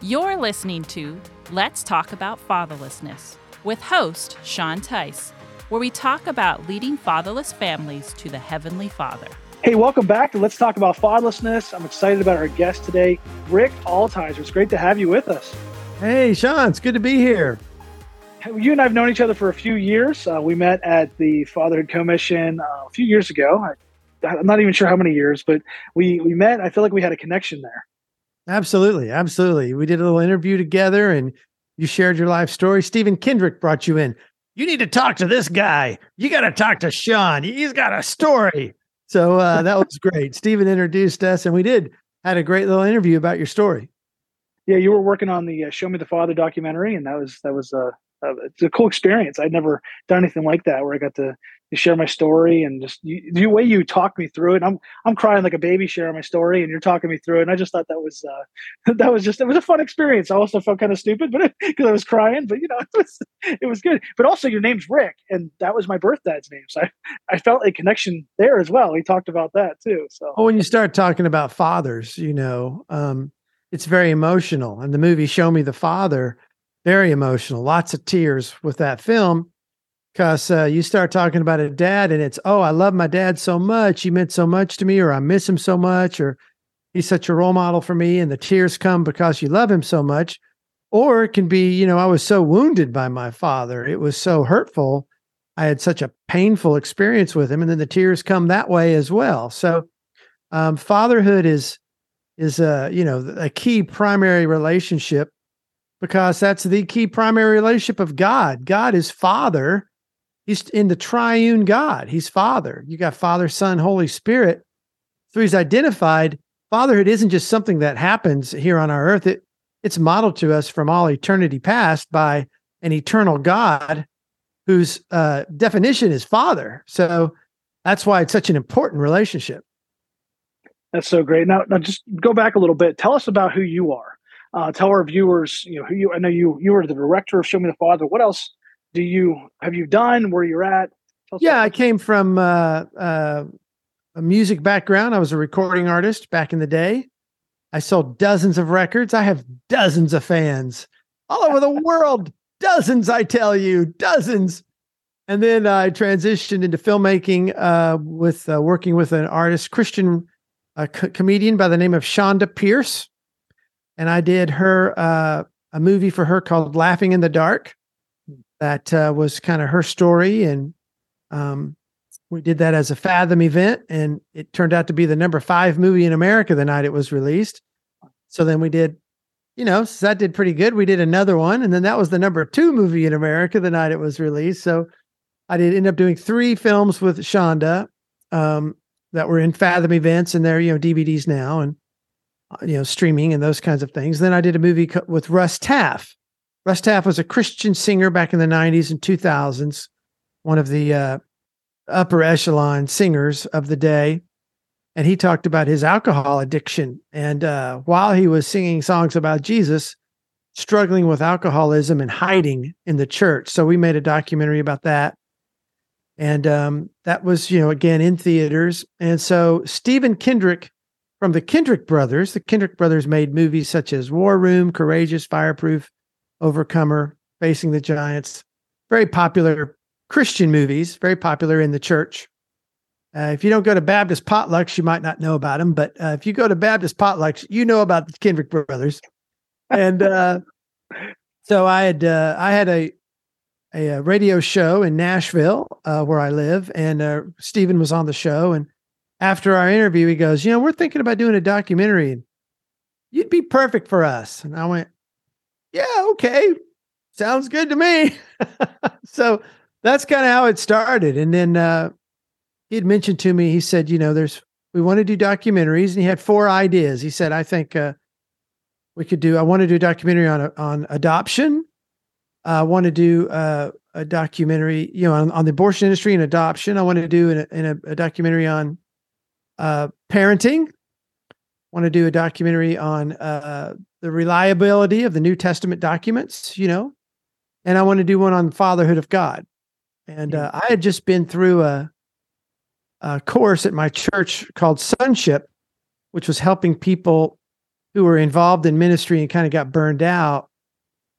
You're listening to Let's Talk About Fatherlessness with host Sean Teis, where we talk about leading fatherless families to the Heavenly Father. Hey, welcome back to Let's Talk About Fatherlessness. I'm excited about our guest today, Rick Altizer. It's great to have you with us. Hey, Sean, it's good to be here. You and I have known each other for a few years. Uh, we met at the Fatherhood Commission uh, a few years ago. I, I'm not even sure how many years, but we we met. I feel like we had a connection there. Absolutely, absolutely. We did a little interview together, and you shared your life story. Stephen Kendrick brought you in. You need to talk to this guy. You got to talk to Sean. He's got a story. So uh, that was great. Stephen introduced us, and we did had a great little interview about your story. Yeah, you were working on the uh, "Show Me the Father" documentary, and that was that was uh, uh, it's a cool experience. I'd never done anything like that where I got to, to share my story and just you, the way you talk me through it. I'm I'm crying like a baby sharing my story, and you're talking me through it. And I just thought that was uh, that was just it was a fun experience. I also felt kind of stupid, but because I was crying, but you know it was it was good. But also your name's Rick, and that was my birth dad's name, so I I felt a connection there as well. He talked about that too. So well, when you start talking about fathers, you know. Um, it's very emotional. And the movie Show Me the Father very emotional, lots of tears with that film because uh, you start talking about a dad and it's, oh, I love my dad so much. He meant so much to me, or I miss him so much, or he's such a role model for me. And the tears come because you love him so much. Or it can be, you know, I was so wounded by my father. It was so hurtful. I had such a painful experience with him. And then the tears come that way as well. So um, fatherhood is, is a, you know, a key primary relationship because that's the key primary relationship of God. God is Father. He's in the triune God. He's Father. You got Father, Son, Holy Spirit. So he's identified fatherhood isn't just something that happens here on our earth. It it's modeled to us from all eternity past by an eternal God whose uh, definition is Father. So that's why it's such an important relationship. That's so great. Now, now just go back a little bit. Tell us about who you are uh, tell our viewers, you know, who you. I know you you were the director of Show Me the Father. What else do you have you done? Where you're at? Yeah, I came from uh, uh, a music background. I was a recording artist back in the day. I sold dozens of records. I have dozens of fans all over the world. Dozens, I tell you, dozens. And then I transitioned into filmmaking uh, with uh, working with an artist, Christian uh, co- comedian by the name of Chonda Pierce and I did her uh, a movie for her called Laughing in the Dark. That uh, was kind of her story, and um, we did that as a Fathom event, and it turned out to be the number five movie in America the night it was released. So then we did, you know, so that did pretty good. We did another one, and then that was the number two movie in America the night it was released. So I did end up doing three films with Chonda um, that were in Fathom events, and they're you know DVDs now, and uh, you know, streaming and those kinds of things. Then I did a movie with Russ Taff. Russ Taff was a Christian singer back in the 90s and 2000s, one of the uh, upper echelon singers of the day. And he talked about his alcohol addiction. And uh, while he was singing songs about Jesus, struggling with alcoholism and hiding in the church. So we made a documentary about that. And um, that was, you know, again in theaters. And so Stephen Kendrick from the Kendrick brothers. The Kendrick brothers made movies such as War Room, Courageous, Fireproof, Overcomer, Facing the Giants. Very popular Christian movies, very popular in the church. Uh, if you don't go to Baptist potlucks, you might not know about them. But uh, if you go to Baptist potlucks, you know about the Kendrick brothers. And uh, so I had uh, I had a, a radio show in Nashville uh, where I live, and uh, Stephen was on the show, and after our interview, he goes, You know, we're thinking about doing a documentary and you'd be perfect for us. And I went, Yeah, okay. Sounds good to me. so that's kind of how it started. And then uh, he had mentioned to me, he said, You know, there's, we want to do documentaries. And he had four ideas. He said, I think uh, we could do, I want to do a documentary on, on adoption. I want to do uh, a documentary, you know, on, on, the abortion industry and adoption. I want to do an, an, a, a documentary on uh, parenting. Want to do a documentary on uh, the reliability of the New Testament documents, you know, and I want to do one on fatherhood of God. And uh, I had just been through a, a course at my church called Sonship, which was helping people who were involved in ministry and kind of got burned out,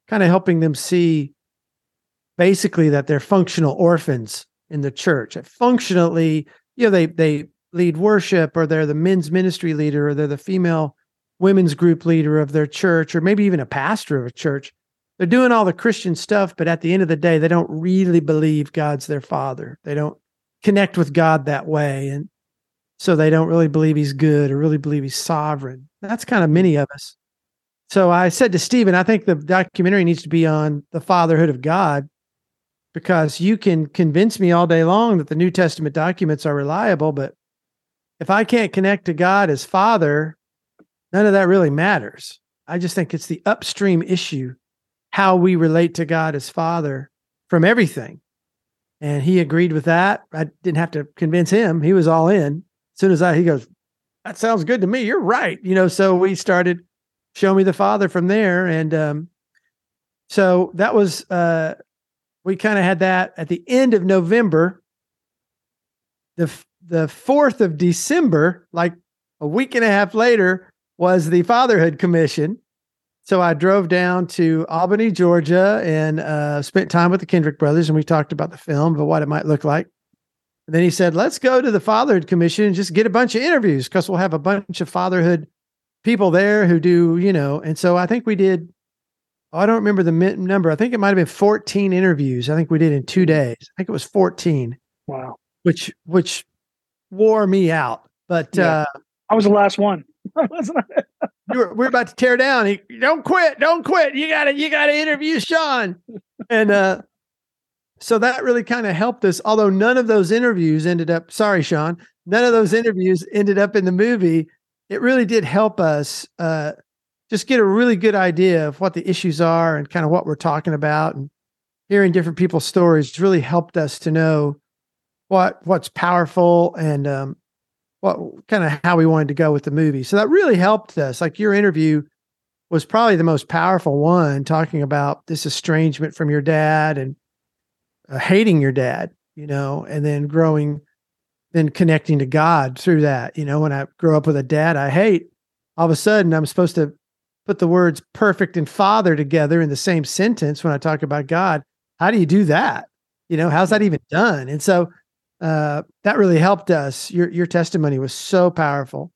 kind of helping them see basically that they're functional orphans in the church. Functionally, you know, they they lead worship or they're the men's ministry leader or they're the female women's group leader of their church or maybe even a pastor of a church. They're doing all the Christian stuff, but at the end of the day, they don't really believe God's their father. They don't connect with God that way. And so they don't really believe he's good or really believe he's sovereign. That's kind of many of us. So I said to Stephen, I think the documentary needs to be on the fatherhood of God because you can convince me all day long that the New Testament documents are reliable, but if I can't connect to God as Father, none of that really matters. I just think it's the upstream issue, how we relate to God as Father from everything. And he agreed with that. I didn't have to convince him. He was all in. As soon as I, he goes, that sounds good to me. You're right. You know, so we started show me the father from there. And um, so that was uh, we kind of had that at the end of November. The the 4th of December, like a week and a half later, was the Fatherhood Commission. So I drove down to Albany, Georgia, and uh, spent time with the Kendrick brothers, and we talked about the film, but what it might look like. And then he said, "Let's go to the Fatherhood Commission and just get a bunch of interviews because we'll have a bunch of fatherhood people there who do, you know." And so I think we did I don't remember the number. I think it might have been 14 interviews. I think we did in two days. I think it was 14. Wow. Which which wore me out. But yeah. uh, I was the last one. you were, we're about to tear down. He, don't quit. Don't quit. You got to you got to interview Sean. And uh, so that really kind of helped us. Although none of those interviews ended up. Sorry, Sean. None of those interviews ended up in the movie. It really did help us uh, just get a really good idea of what the issues are and kind of what we're talking about and hearing different people's stories really helped us to know what what's powerful and um, what kind of how we wanted to go with the movie. So that really helped us. Like your interview was probably the most powerful one, talking about this estrangement from your dad and uh, hating your dad, you know, and then growing, then connecting to God through that. You know, when I grow up with a dad I hate, all of a sudden I'm supposed to put the words perfect and father together in the same sentence when I talk about God. How do you do that? You know, how's that even done? And so uh, that really helped us. Your your testimony was so powerful.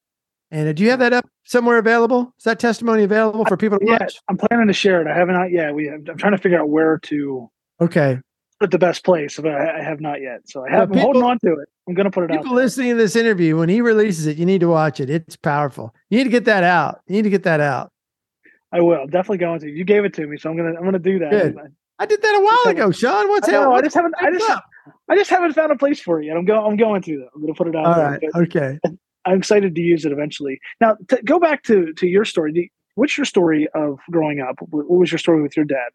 And uh, do you have that up somewhere available? Is that testimony available for people to yeah, watch? I'm planning to share it. I haven't yet. We have, I'm trying to figure out where to. Okay. Put the best place, but I, I have not yet. So I have. Well, people, I'm holding on to it. I'm going to put it people out. People listening to this interview, when he releases it, you need to watch it. It's powerful. You need to get that out. You need to get that out. I will I'm definitely going to. You gave it to me, so I'm gonna I'm gonna do that. Good. I did that a while ago, Sean. What's I, know, I just haven't. I just. I just haven't found a place for it yet. I'm going. I'm going to though. I'm gonna put it out. All right. Okay. I'm excited to use it eventually. Now, to go back to to your story. What's your story of growing up? What was your story with your dad?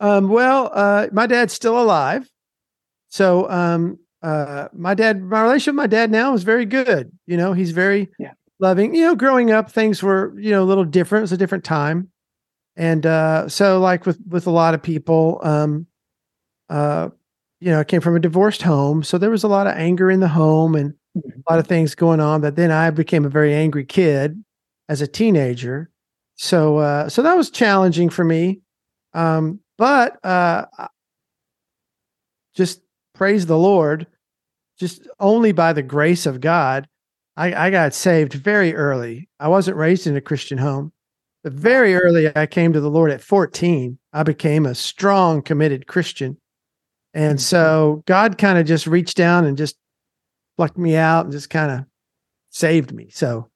Um, well, uh, my dad's still alive. So, um, uh, my dad, my relationship with my dad now is very good. You know, he's very yeah loving. You know, growing up, things were you know a little different. It was a different time, and uh, so like with with a lot of people, um, uh, you know, I came from a divorced home, so there was a lot of anger in the home and a lot of things going on. But then I became a very angry kid as a teenager, so uh, so that was challenging for me. Um, but uh, just praise the Lord, just only by the grace of God I, I got saved very early. I wasn't raised in a Christian home, but very early I came to the Lord at 14. I became a strong, committed Christian. And mm-hmm. so God kind of just reached down and just plucked me out and just kind of saved me. So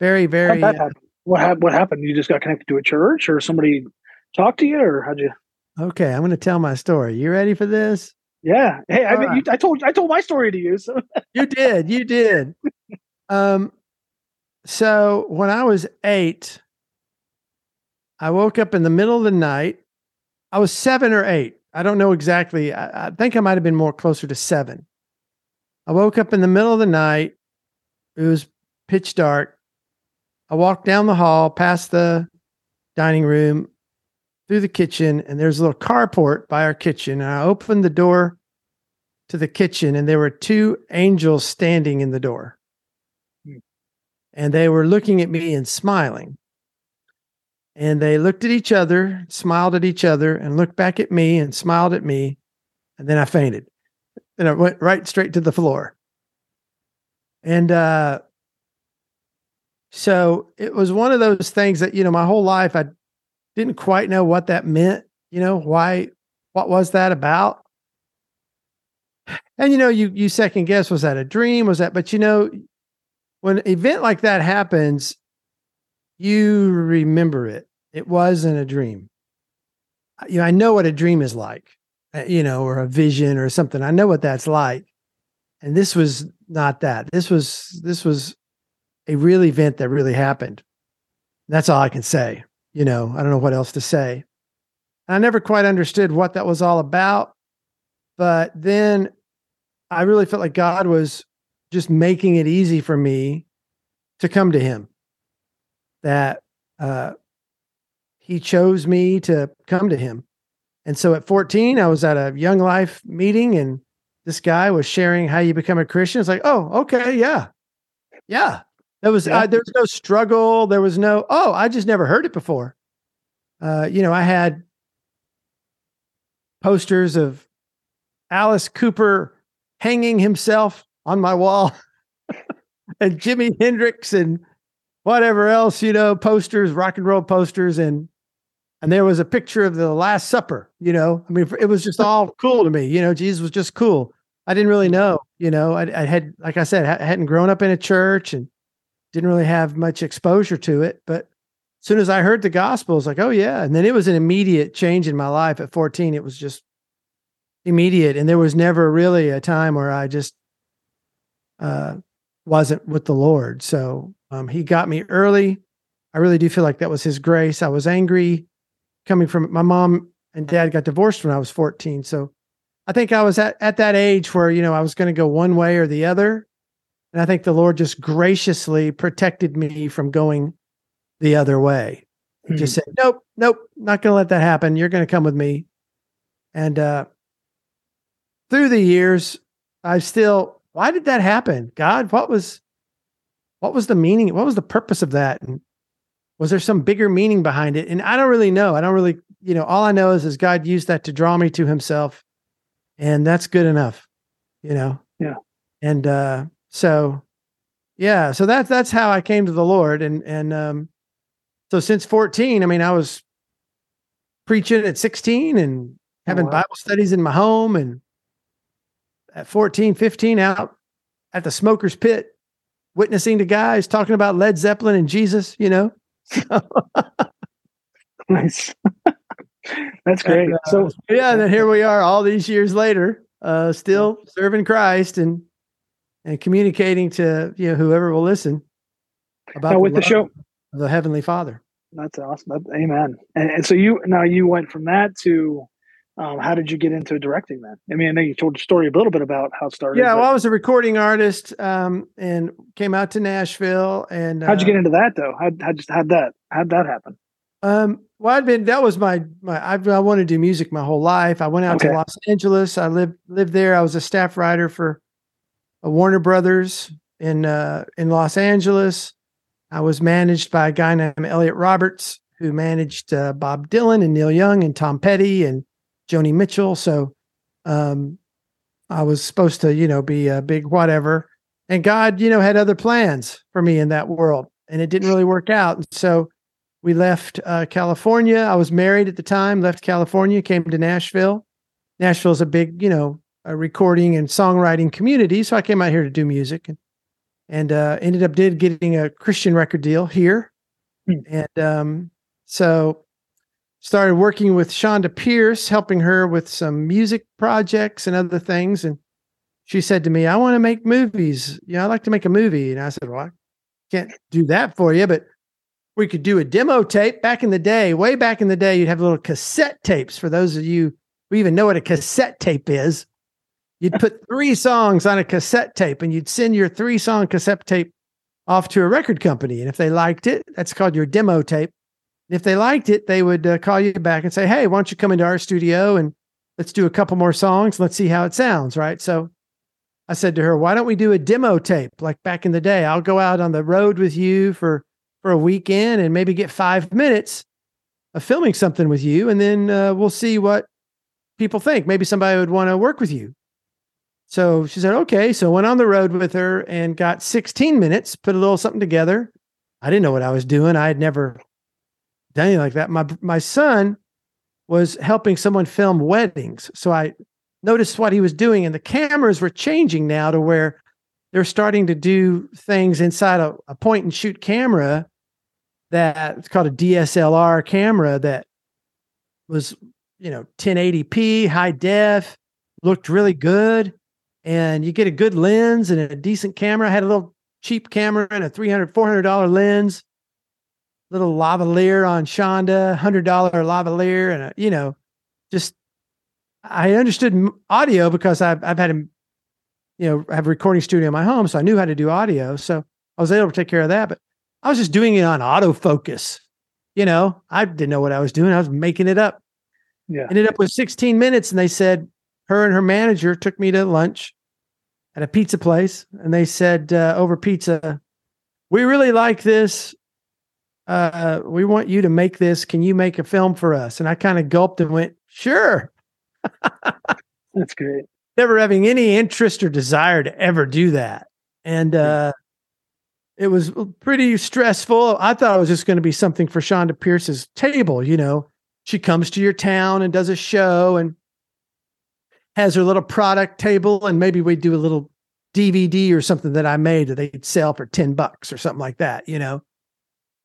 very, very. Uh, what, happened? what happened? You just got connected to a church or somebody talked to you or how'd you? Okay. I'm going to tell my story. You ready for this? Yeah. Hey, I mean, right. you, I told I told my story to you. So. you did. You did. Um, so when I was eight, I woke up in the middle of the night. I was seven or eight. I don't know exactly. I, I think I might have been more closer to seven. I woke up in the middle of the night. It was pitch dark. I walked down the hall, past the dining room, through the kitchen, and there's a little carport by our kitchen. And I opened the door to the kitchen, and there were two angels standing in the door. Hmm. and they were looking at me and smiling. And they looked at each other, smiled at each other, and looked back at me and smiled at me. And then I fainted. And I went right straight to the floor. And uh, so it was one of those things that, you know, my whole life I didn't quite know what that meant. You know, why, what was that about? And, you know, you, you second guess, was that a dream? Was that, but you know, when an event like that happens, you remember it. It wasn't a dream. You know, I know what a dream is like, uh, you know, or a vision or something. I know what that's like. And this was not that. This was this was a real event that really happened. That's all I can say. You know, I don't know what else to say. I never quite understood what that was all about. But then I really felt like God was just making it easy for me to come to him. That uh, he chose me to come to him. And so at 14, I was at a young life meeting and this guy was sharing how you become a Christian. It's like, oh, okay, yeah. Yeah. There was yeah. Uh, there was no struggle. There was no, oh, I just never heard it before. Uh, you know, I had posters of Alice Cooper hanging himself on my wall and Jimi Hendrix and whatever else, you know, posters, rock and roll posters. And, and there was a picture of the Last Supper, you know, I mean, it was just all cool to me. You know, Jesus was just cool. I didn't really know, you know, I, I had, like I said, I hadn't grown up in a church and didn't really have much exposure to it. But as soon as I heard the gospel, I was like, oh, yeah. And then it was an immediate change in my life at 14. It was just immediate. And there was never really a time where I just uh, wasn't with the Lord. So um, he got me early. I really do feel like that was his grace. I was angry coming from my mom and dad got divorced when I was 14. So I think I was at, at that age where, you know, I was going to go one way or the other. And I think the Lord just graciously protected me from going the other way. He mm-hmm. just hmm. said, Nope, nope, not going to let that happen. You're going to come with me. And uh, through the years, I still, why did that happen? God, what was, what was the meaning? What was the purpose of that? And was there some bigger meaning behind it? And I don't really know. I don't really, you know, all I know is, is God used that to draw me to himself. And that's good enough, you know? Yeah. And, uh, so yeah, so that's, that's how I came to the Lord. And, and, um, so since 14, I mean, I was preaching at 16 and having oh, wow. Bible studies in my home and at 14, 15 out at the smoker's pit, witnessing to guys talking about Led Zeppelin and Jesus, you know? nice. That's great. And, uh, so yeah, and then here we are all these years later, uh, still serving Christ and and communicating to you know whoever will listen about now with the, the show the Heavenly Father. That's awesome. That, amen. And, and so you now you went from that to um, how did you get into directing then? I mean, I know you told the story a little bit about how it started. Yeah, well, I was a recording artist um, and came out to Nashville. And how'd you get uh, into that though? How how just how'd that how'd that happen? Um, well, I'd been that was my my I, I wanted to do music my whole life. I went out okay. to Los Angeles. I lived lived there. I was a staff writer for a Warner Brothers in uh, in Los Angeles. I was managed by a guy named Elliot Roberts, who managed uh, Bob Dylan and Neil Young and Tom Petty and Joni Mitchell. So um, I was supposed to, you know, be a big whatever. And God, you know, had other plans for me in that world, and it didn't really work out. And so we left uh, California. I was married at the time, left California, came to Nashville. Nashville is a big, you know, a recording and songwriting community. So I came out here to do music and, and uh, ended up did getting a Christian record deal here. Hmm. And um, so started working with Chonda Pierce, helping her with some music projects and other things. And she said to me, I want to make movies. You know, I'd like to make a movie. And I said, Well, I can't do that for you, but we could do a demo tape back in the day, way back in the day, you'd have little cassette tapes for those of you who even know what a cassette tape is. You'd put three songs on a cassette tape and you'd send your three song cassette tape off to a record company. And if they liked it, that's called your demo tape. If they liked it, they would uh, call you back and say, Hey, why don't you come into our studio and let's do a couple more songs. Let's see how it sounds. Right. So I said to her, why don't we do a demo tape like back in the day? I'll go out on the road with you for for a weekend and maybe get five minutes of filming something with you, and then uh, we'll see what people think. Maybe somebody would want to work with you. So she said, okay. So went on the road with her and got 16 minutes, put a little something together. I didn't know what I was doing. I had never done anything like that. My my son was helping someone film weddings. So I noticed what he was doing, and the cameras were changing now to where they're starting to do things inside a, a point and shoot camera that it's called a DSLR camera that was, you know, 1080p, high def, looked really good. And you get a good lens and a decent camera. I had a little cheap camera and a $300, $400 lens, little lavalier on Chonda, $100 lavalier, and a, you know, just I understood audio because I've, I've had a, you know, have a recording studio in my home. So I knew how to do audio. So I was able to take care of that. But I was just doing it on autofocus. You know, I didn't know what I was doing. I was making it up. Yeah. Ended up with 16 minutes. And they said, her and her manager took me to lunch at a pizza place. And they said, uh, over pizza, we really like this. Uh, we want you to make this. Can you make a film for us? And I kind of gulped and went, sure. That's great. Never having any interest or desire to ever do that. And uh, it was pretty stressful. I thought it was just going to be something for Chonda Pierce's table. You know, she comes to your town and does a show and has her little product table, and maybe we do a little DVD or something that I made that they'd sell for 10 bucks or something like that, you know.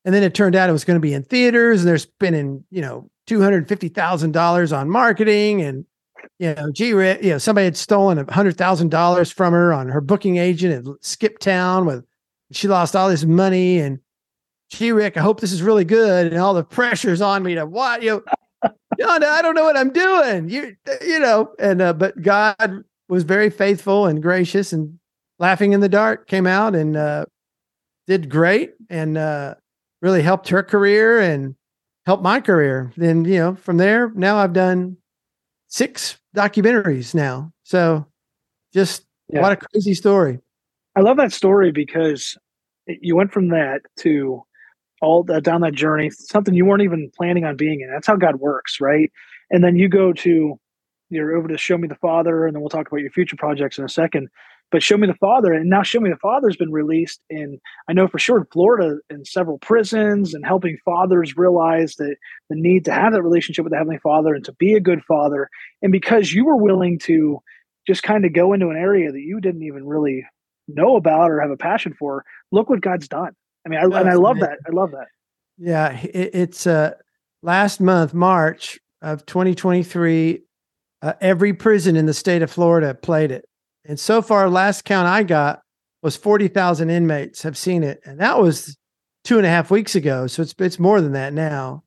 And then it turned out it was going to be in theaters and they're spending, you know, $250,000 on marketing and you know, gee, you know, somebody had stolen a hundred thousand dollars from her on her booking agent at Skip Town with she lost all this money and gee, Rick, I hope this is really good. And all the pressure's on me to what you know, I don't know what I'm doing. You you know, and uh, but God was very faithful and gracious and laughing in the dark came out and uh did great and uh really helped her career and helped my career. Then, you know, from there, now I've done six documentaries now. So just yeah. what a crazy story. I love that story because you went from that to all that down that journey, something you weren't even planning on being in. That's how God works, right? And then you go to you're over to show me the Father, and then we'll talk about your future projects in a second but Show Me the Father, and now Show Me the Father has been released in, I know for sure, in Florida in several prisons and helping fathers realize that the need to have that relationship with the Heavenly Father and to be a good father. And because you were willing to just kind of go into an area that you didn't even really know about or have a passion for, look what God's done. I mean, I, and I love that. I love that. Yeah, it, it's uh, last month, March of 2023. Uh, every prison in the state of Florida played it. And so far, last count I got was 40,000 inmates have seen it. And that was two and a half weeks ago. So it's, it's more than that now.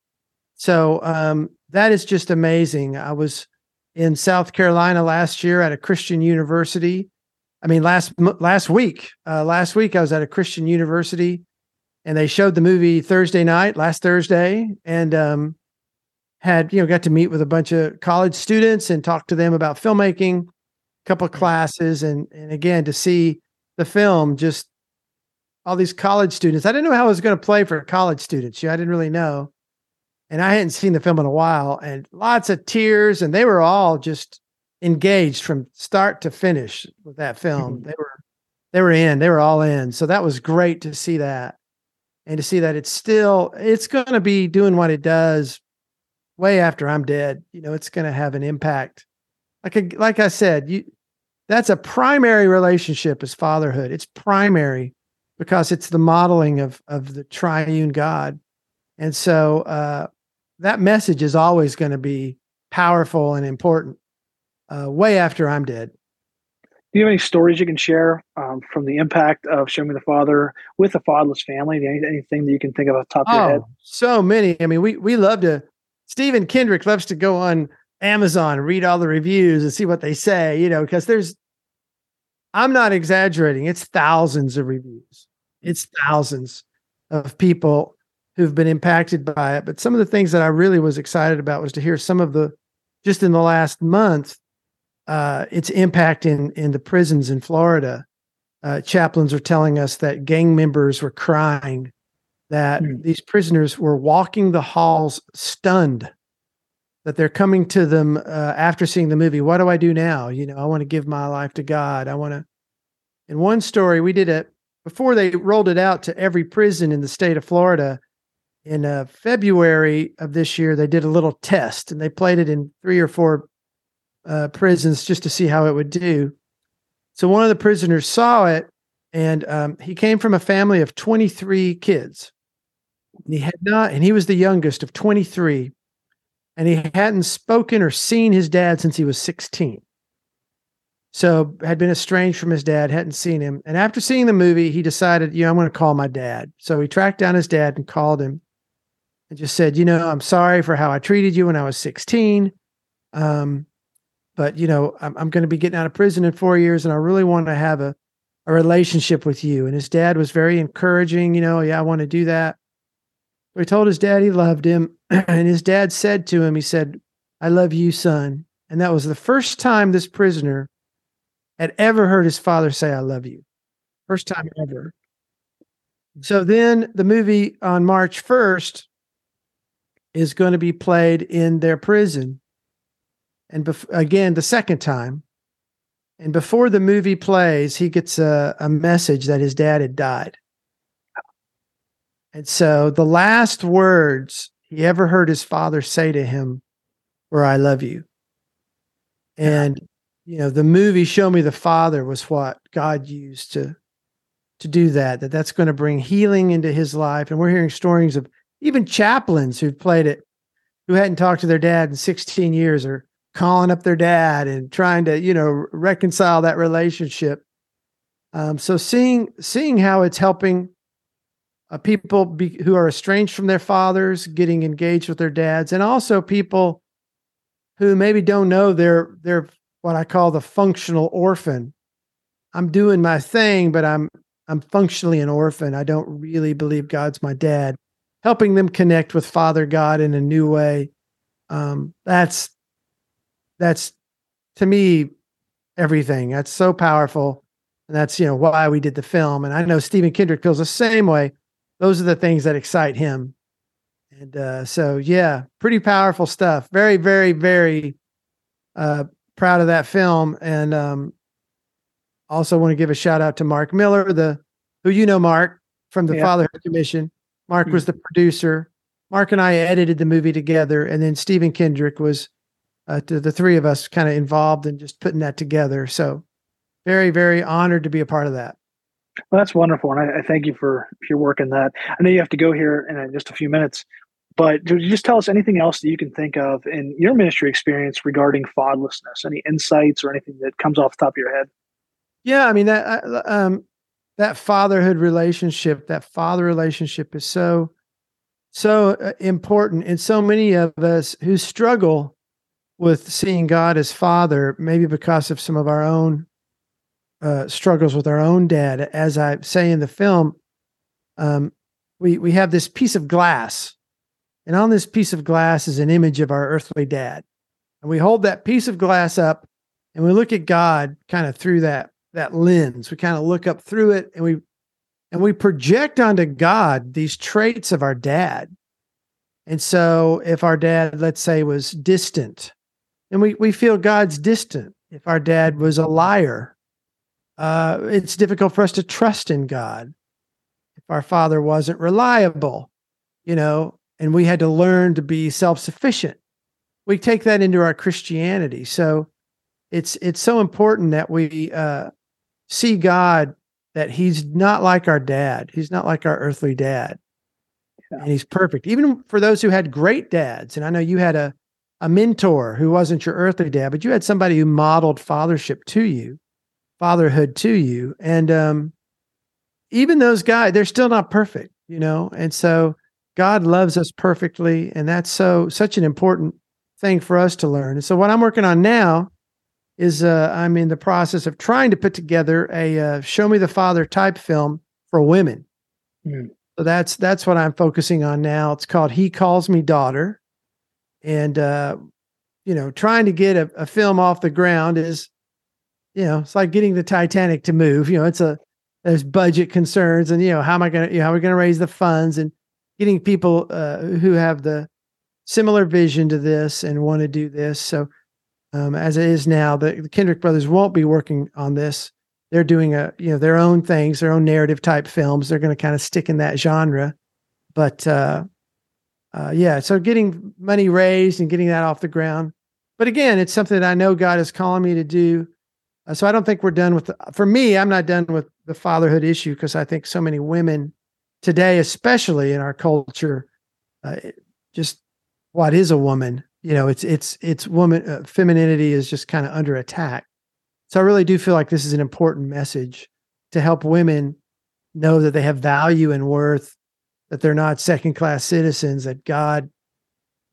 So um, that is just amazing. I was in South Carolina last year at a Christian university. I mean, last last week, uh, last week I was at a Christian university, and they showed the movie Thursday night, last Thursday, and um, had you know got to meet with a bunch of college students and talk to them about filmmaking couple of classes and and again to see the film just all these college students. I didn't know how it was going to play for college students yeah i didn't really know. And i hadn't seen the film in a while and lots of tears and they were all just engaged from start to finish with that film. Mm-hmm. they were they were in they were all in. So that was great to see that and to see that it's still it's going to be doing what it does way after i'm dead. You know it's going to have an impact. Like a, like i said you that's a primary relationship is fatherhood. It's primary because it's the modeling of of the triune God. And so uh, that message is always going to be powerful and important uh, way after I'm dead. Do you have any stories you can share um, from the impact of Show Me the Father with a fatherless family? Any, anything that you can think of off the top of oh, your head? So many. I mean, we we love to. Stephen Kendrick loves to go on Amazon, read all the reviews and see what they say, you know, because there's, I'm not exaggerating. It's thousands of reviews. It's thousands of people who've been impacted by it. But some of the things that I really was excited about was to hear some of the, just in the last month, uh, its impact in in the prisons in Florida. Uh, chaplains are telling us that gang members were crying that mm. these prisoners were walking the halls stunned that they're coming to them uh, after seeing the movie what do i do now? You know i want to give my life to god. I want to in one story we did it before they rolled it out to every prison in the state of florida. In uh, february of this year they did a little test and they played it in three or four uh, prisons just to see how it would do. So one of the prisoners saw it and um, he came from a family of 23 kids. He had not, and he was the youngest of 23, and he hadn't spoken or seen his dad since he was 16. So had been estranged from his dad, hadn't seen him. And after seeing the movie, he decided, you know, I'm going to call my dad. So he tracked down his dad and called him and just said, you know, I'm sorry for how I treated you when I was 16. Um, but you know, I'm, I'm going to be getting out of prison in four years, and I really want to have a, a relationship with you. And his dad was very encouraging. You know, yeah, I want to do that. He told his dad he loved him. And his dad said to him, he said, I love you, son. And that was the first time this prisoner had ever heard his father say, I love you. First time ever. So then the movie on March 1st is going to be played in their prison. And bef- again, the second time. And before the movie plays, he gets a, a message that his dad had died. And so the last words he ever heard his father say to him were, I love you. And, you know, the movie Show Me the Father was what God used to to do that, that that's going to bring healing into his life. And we're hearing stories of even chaplains who've played it, who hadn't talked to their dad in 16 years or calling up their dad and trying to, you know, reconcile that relationship. Um, so seeing seeing how it's helping uh, people be, who are estranged from their fathers getting engaged with their dads, and also people who maybe don't know they're they're what I call the functional orphan. I'm doing my thing, but I'm I'm functionally an orphan. I don't really believe God's my dad. Helping them connect with Father God in a new way. Um, that's that's to me everything. That's so powerful. And that's you know why we did the film. And I know Stephen Kendrick feels the same way those are the things that excite him. And uh, so, yeah, pretty powerful stuff. Very, very, very uh, proud of that film. And um, also want to give a shout out to Mark Miller, the who you know, Mark from the yeah. Fatherhood Commission. Mark mm-hmm. was the producer. Mark and I edited the movie together, and then Stephen Kendrick was uh, the three of us kind of involved in just putting that together. So, very, very honored to be a part of that. Well, that's wonderful, and I, I, thank you for, your work in that. I know you have to go here in just a few minutes, but just tell us anything else that you can think of in your ministry experience regarding fatherlessness? Any insights or anything that comes off the top of your head? Yeah, I mean that uh, um, that fatherhood relationship, that father relationship, is so so uh, important, and so many of us who struggle with seeing God as Father, maybe because of some of our own uh, struggles with our own dad. As I say in the film, um, we we have this piece of glass, and on this piece of glass is an image of our earthly dad, and we hold that piece of glass up, and we look at God kind of through that that lens. We kind of look up through it, and we and we project onto God these traits of our dad. And so, if our dad, let's say, was distant, and we we feel God's distant. If our dad was a liar, uh, it's difficult for us to trust in God if our father wasn't reliable, you know, and we had to learn to be self sufficient. We take that into our Christianity. So it's it's so important that we uh, see God that He's not like our dad. He's not like our earthly dad, yeah. and He's perfect. Even for those who had great dads, and I know you had a a mentor who wasn't your earthly dad, but you had somebody who modeled fathership to you fatherhood to you. And um, even those guys, they're still not perfect, you know. And so God loves us perfectly, and that's so such an important thing for us to learn. And so what I'm working on now is uh, I'm in the process of trying to put together a uh, show me the father type film for women. Mm. So that's that's what I'm focusing on now. It's called He Calls Me Daughter, and uh, you know, trying to get a, a film off the ground is, you know, it's like getting the Titanic to move. You know, it's a there's budget concerns, and you know, how am I going to, you know, how are we going to raise the funds and getting people uh, who have the similar vision to this and want to do this. So, um, as it is now, the, the Kendrick brothers won't be working on this. They're doing a, you know, their own things, their own narrative type films. They're going to kind of stick in that genre, but uh, uh, yeah. So getting money raised and getting that off the ground. But again, it's something that I know God is calling me to do. Uh, so I don't think we're done with. The, for me, I'm not done with the fatherhood issue because I think so many women today, especially in our culture, uh, just what is a woman? You know, it's it's it's woman uh, femininity is just kind of under attack. So I really do feel like this is an important message to help women know that they have value and worth, that they're not second class citizens, that God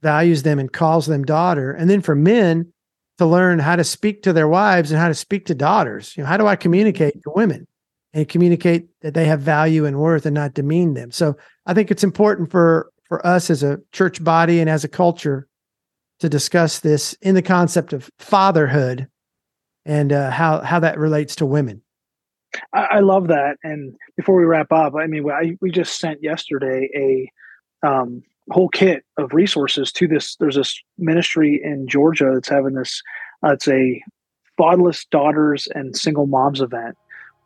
values them and calls them daughter. And then for men to learn how to speak to their wives and how to speak to daughters. You know, how do I communicate to women? and communicate that they have value and worth and not demean them. So I think it's important for for us as a church body and as a culture to discuss this in the concept of fatherhood and uh, how how that relates to women. I, I, love that. And before we wrap up, I mean, I, we just sent yesterday a um, whole kit of resources to this. There's this ministry in Georgia that's having this. Uh, it's a fatherless daughters and single moms event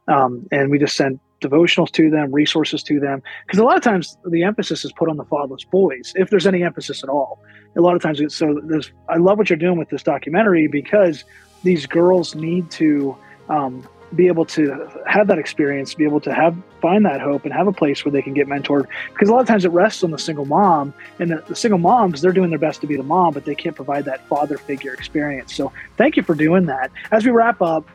um, and we just send devotionals to them, resources to them, because a lot of times the emphasis is put on the fatherless boys, if there's any emphasis at all. A lot of times, it's, so there's. I love what you're doing with this documentary because these girls need to um, be able to have that experience, be able to have find that hope, and have a place where they can get mentored. Because a lot of times it rests on the single mom, and the, the single moms they're doing their best to be the mom, but they can't provide that father figure experience. So thank you for doing that. As we wrap up,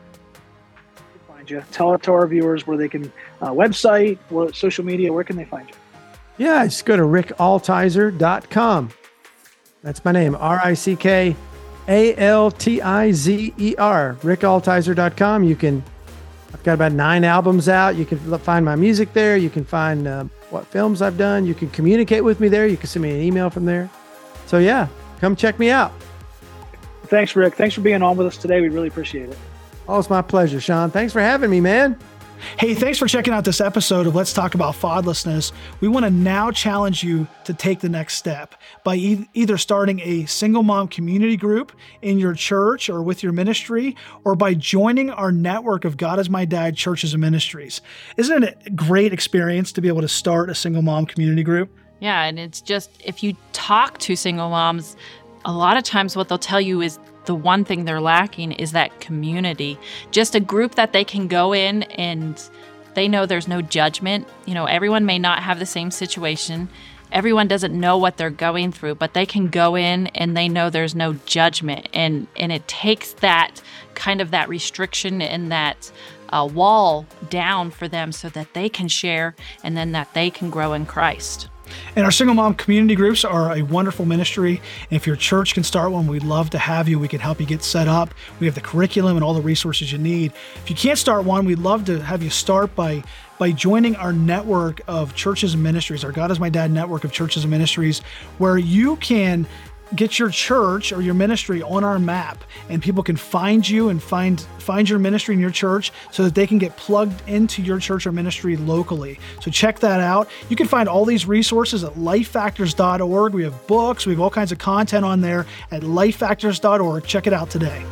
find you? Tell it to our viewers where they can uh, website, social media, where can they find you? Yeah, just go to rickaltizer.com. That's my name, R I C K A L T I Z E R, rickaltizer.com. You can, I've got about nine albums out. You can find my music there. You can find uh, what films I've done. You can communicate with me there. You can send me an email from there. So, yeah, come check me out. Thanks, Rick. Thanks for being on with us today. We really appreciate it. Oh, it's my pleasure, Sean. Thanks for having me, man. Hey, thanks for checking out this episode of Let's Talk About Fatherlessness. We want to now challenge you to take the next step by e- either starting a single mom community group in your church or with your ministry, or by joining our network of God is My Dad churches and ministries. Isn't it a great experience to be able to start a single mom community group? Yeah, and it's just if you talk to single moms, a lot of times what they'll tell you is the one thing they're lacking is that community. Just a group that they can go in and they know there's no judgment. You know, everyone may not have the same situation. Everyone doesn't know what they're going through, but they can go in and they know there's no judgment. And and it takes that kind of that restriction and that uh, wall down for them so that they can share and then that they can grow in Christ. And our single mom community groups are a wonderful ministry. If your church can start one, we'd love to have you. We can help you get set up. We have the curriculum and all the resources you need. If you can't start one, we'd love to have you start by by joining our network of churches and ministries, our God is My Dad network of churches and ministries, where you can get your church or your ministry on our map and people can find you and find find your ministry in your church so that they can get plugged into your church or ministry locally. So check that out. You can find all these resources at lifefactors.org. We have books, we have all kinds of content on there at lifefactors.org. Check it out today.